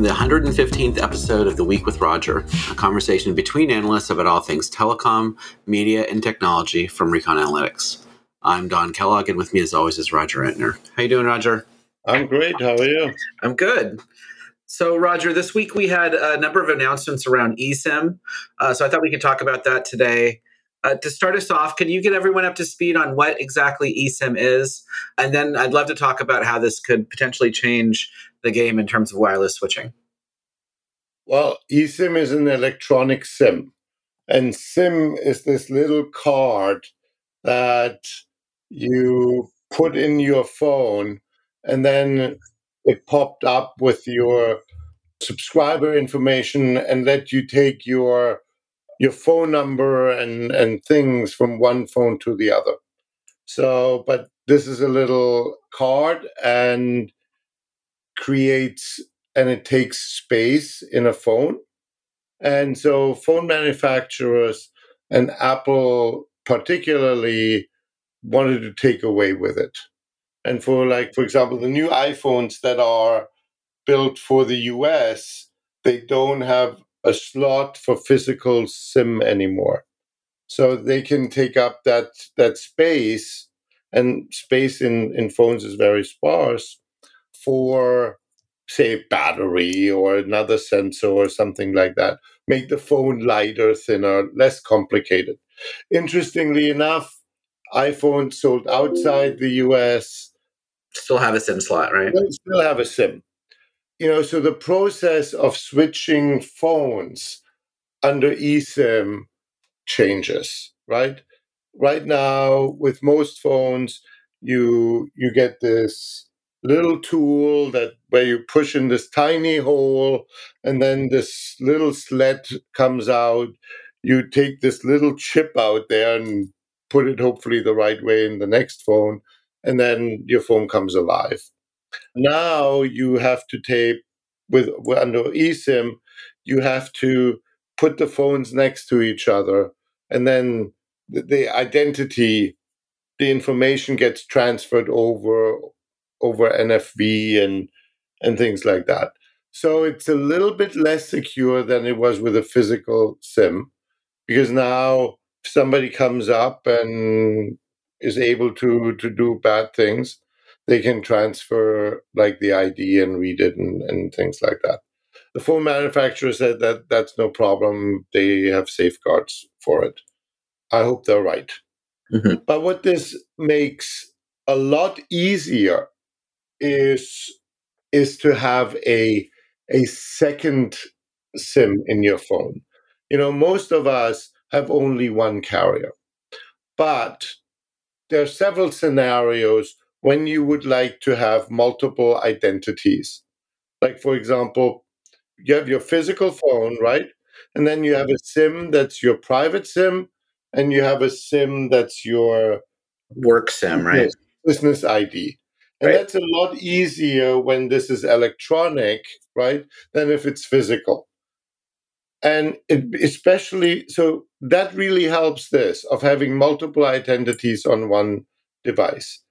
welcome the 115th episode of The Week with Roger, a conversation between analysts about all things telecom, media, and technology from Recon Analytics. I'm Don Kellogg, and with me, as always, is Roger Entner. How you doing, Roger? I'm great. How are you? I'm good. So, Roger, this week we had a number of announcements around eSIM. Uh, so I thought we could talk about that today. Uh, to start us off, can you get everyone up to speed on what exactly eSIM is? And then I'd love to talk about how this could potentially change the game in terms of wireless switching. Well, eSIM is an electronic SIM. And SIM is this little card that you put in your phone, and then it popped up with your subscriber information and let you take your your phone number and and things from one phone to the other. So, but this is a little card and creates and it takes space in a phone. And so phone manufacturers and Apple particularly wanted to take away with it. And for like for example the new iPhones that are built for the US, they don't have a slot for physical SIM anymore. So they can take up that that space, and space in, in phones is very sparse for say battery or another sensor or something like that. Make the phone lighter, thinner, less complicated. Interestingly enough, iPhones sold outside the US still have a SIM slot, right? Still have a SIM you know, so the process of switching phones under eSIM changes, right? Right now, with most phones, you you get this little tool that where you push in this tiny hole, and then this little sled comes out. You take this little chip out there and put it hopefully the right way in the next phone, and then your phone comes alive. Now you have to tape with under eSIM, you have to put the phones next to each other, and then the, the identity, the information gets transferred over over NFC and and things like that. So it's a little bit less secure than it was with a physical SIM, because now somebody comes up and is able to to do bad things, they can transfer like the ID and read it and, and things like that. The phone manufacturer said that that's no problem. They have safeguards for it. I hope they're right. Mm-hmm. But what this makes a lot easier is is to have a a second SIM in your phone. You know, most of us have only one carrier, but there are several scenarios when you would like to have multiple identities. Like, for example, you have your physical phone, right? And then you have a SIM that's your private SIM, and you have a SIM that's your work SIM, right? Business ID. And right. that's a lot easier when this is electronic, right, than if it's physical. And it, especially, so that really helps this of having multiple identities on one device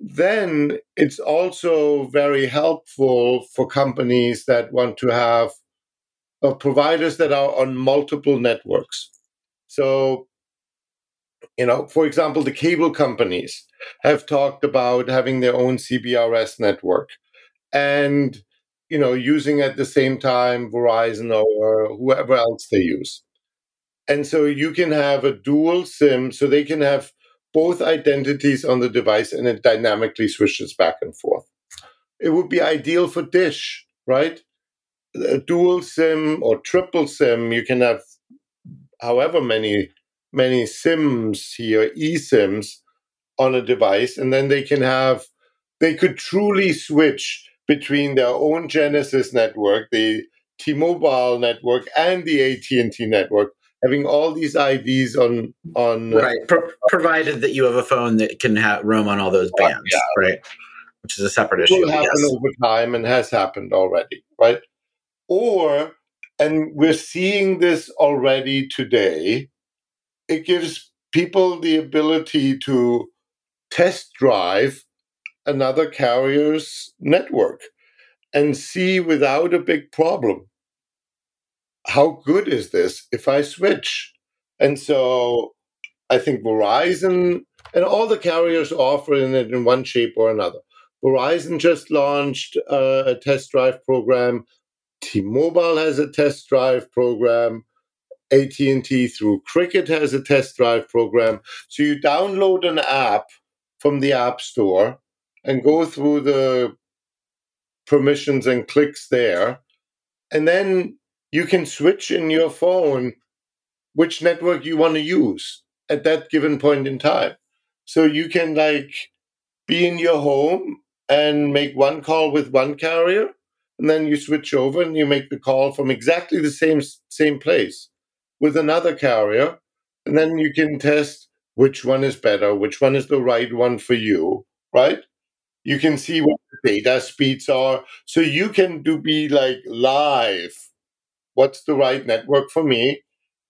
then it's also very helpful for companies that want to have uh, providers that are on multiple networks. So, you know, for example, the cable companies have talked about having their own CBRS network and, you know, using at the same time Verizon or whoever else they use. And so you can have a dual SIM, so they can have both identities on the device and it dynamically switches back and forth. It would be ideal for Dish, right? A dual SIM or triple SIM, you can have however many many SIMs here, eSIMs on a device, and then they can have they could truly switch between their own Genesis network, the T-Mobile network, and the AT&T network having all these IDs on on uh, right, Pro- provided that you have a phone that can ha- roam on all those bands, yeah. right? Which is a separate issue. Will happen yes. over time and has happened already, right? Or, and we're seeing this already today. It gives people the ability to test drive another carrier's network. and see without a big problem how good is this if I switch? And so I think Verizon and all the carriers offering it in one shape or another. Verizon just launched a test drive program. T-Mobile has a test drive program. AT&T through Cricket has a test drive program. So you download an app from the App Store and go through the permissions and clicks there. And then you can switch in your phone which network you want to use at that given point in time. So you can like be in your home and make one call with one carrier and then you switch over and you make the call from exactly the same same place with another carrier and then you can test which one is better which one is the right one for you right you can see what the data speeds are so you can do be like live what's the right network for me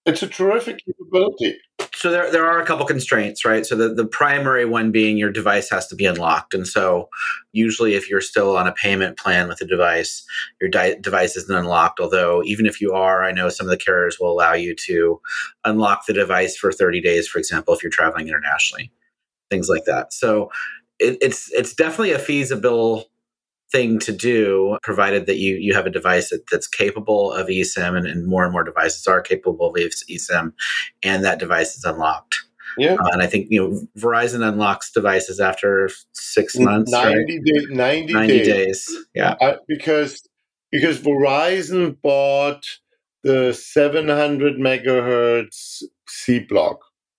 it's a terrific capability so there, there are a couple constraints, right? So the, the primary one being your device has to be unlocked. And so usually if you're still on a payment plan with a device, your di- device isn't unlocked. Although even if you are, I know some of the carriers will allow you to unlock the device for 30 days, for example, if you're traveling internationally, things like that. So it, it's, it's definitely a feasible thing to do, provided that you you have a device that, that's capable of eSIM, and, and more and more devices are capable of eSIM, and that device is unlocked. Yeah, uh, and I think you know Verizon unlocks devices after six months, ninety right? days, 90, 90 days. days. Yeah, uh, because because Verizon bought the seven hundred megahertz C block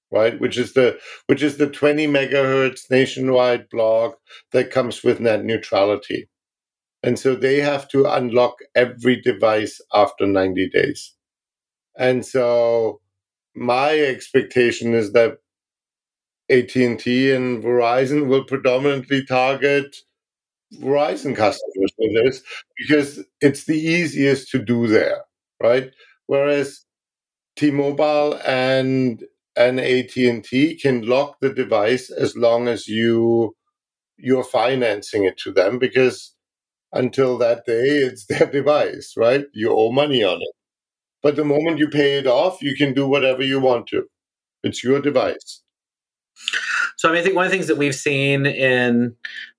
right which is the which is the 20 megahertz nationwide block that comes with net neutrality and so they have to unlock every device after 90 days. And so my expectation is that AT&T and Verizon will predominantly target Verizon customers for this because it's the easiest to do there, right? Whereas T-Mobile and and AT&T can lock the device as long as you you're financing it to them because until that day, it's their device, right? You owe money on it. But the moment you pay it off, you can do whatever you want to. It's your device. So I mean, I think one of the things that we've seen in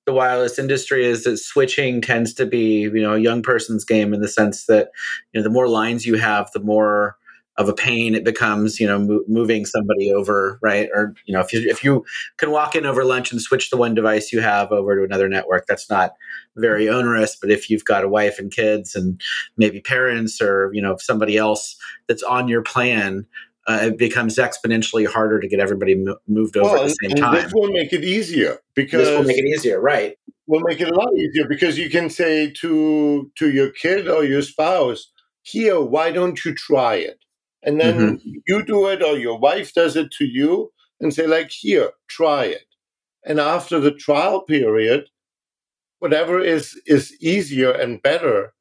the wireless industry is that switching tends to be, you know, a young person's game in the sense that, you know, the more lines you have, the more of a pain it becomes you know mo- moving somebody over right or you know if you if you can walk in over lunch and switch the one device you have over to another network that's not very onerous but if you've got a wife and kids and maybe parents or you know somebody else that's on your plan uh, it becomes exponentially harder to get everybody mo- moved over well, at the same time. This will make it easier because this will make it easier, right? Will make it a lot easier because you can say to to your kid or your spouse, "Here, why don't you try it?" And then mm-hmm. you do it or your wife does it to you and say like here try it and after the trial period whatever is is easier and better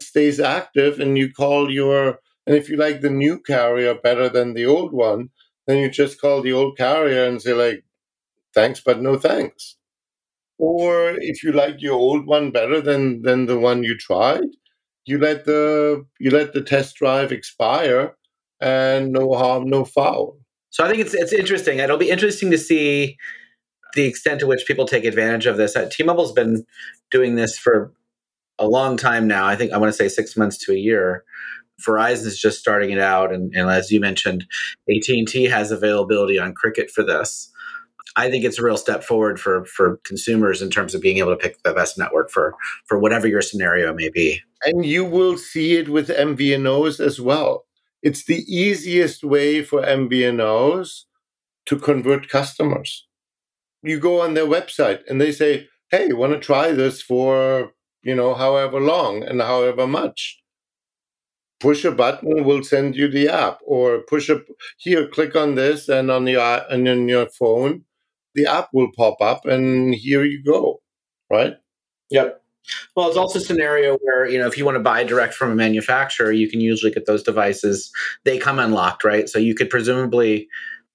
stays active and you call your and if you like the new carrier better than the old one then you just call the old carrier and say like thanks but no thanks or if you like your old one better than than the one you tried you let the you let the test drive expire and no harm, no foul. So I think it's it's interesting. It'll be interesting to see the extent to which people take advantage of this. Uh, T-Mobile's been doing this for a long time now. I think I want to say six months to a year. Verizon is just starting it out, and, and as you mentioned, AT and T has availability on Cricket for this. I think it's a real step forward for for consumers in terms of being able to pick the best network for for whatever your scenario may be. And you will see it with MVNOs as well it's the easiest way for MVNOs to convert customers. You go on their website and they say, "Hey, want to try this for you know however long and however much?" Push a button, we'll send you the app, or push a here, click on this, and on your and on your phone, the app will pop up, and here you go, right? Yep. Well, it's also a scenario where, you know, if you want to buy direct from a manufacturer, you can usually get those devices. They come unlocked, right? So you could presumably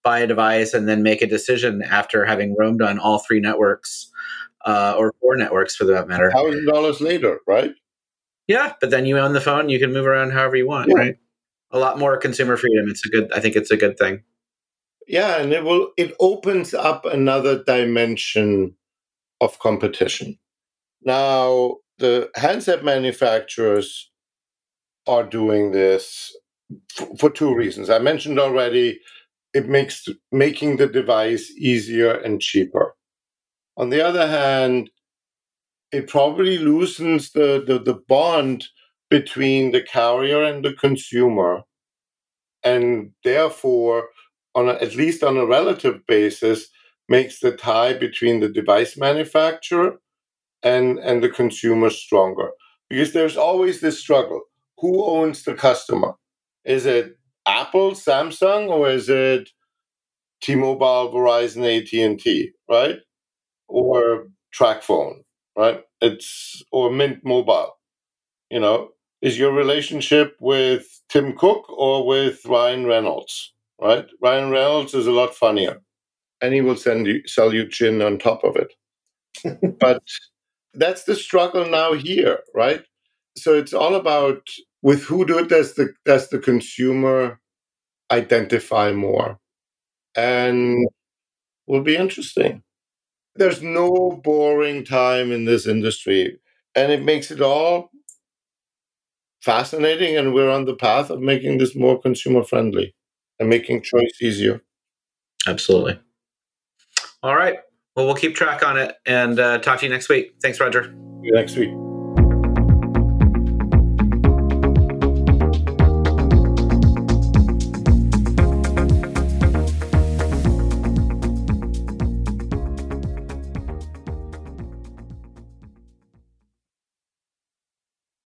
buy a device and then make a decision after having roamed on all three networks uh, or four networks for that matter. Thousand dollars later, right? Yeah, but then you own the phone, you can move around however you want, yeah. right? A lot more consumer freedom. It's a good I think it's a good thing. Yeah, and it will it opens up another dimension of competition. Now, the handset manufacturers are doing this f- for two reasons. I mentioned already it makes making the device easier and cheaper. On the other hand, it probably loosens the, the, the bond between the carrier and the consumer. And therefore, on a, at least on a relative basis, makes the tie between the device manufacturer and, and the consumer stronger. Because there's always this struggle. Who owns the customer? Is it Apple, Samsung, or is it T-Mobile, Verizon, AT&T, right? Or TracFone, right? It's or Mint Mobile. You know, is your relationship with Tim Cook or with Ryan Reynolds, right? Ryan Reynolds is a lot funnier, and he will send you sell you gin on top of it. but that's the struggle now here, right? So it's all about with who do, does the does the consumer identify more, and will be interesting. There's no boring time in this industry, and it makes it all fascinating. And we're on the path of making this more consumer friendly and making choice easier. Absolutely. All right. Well, we'll keep track on it and uh, talk to you next week. Thanks, Roger. See you next week.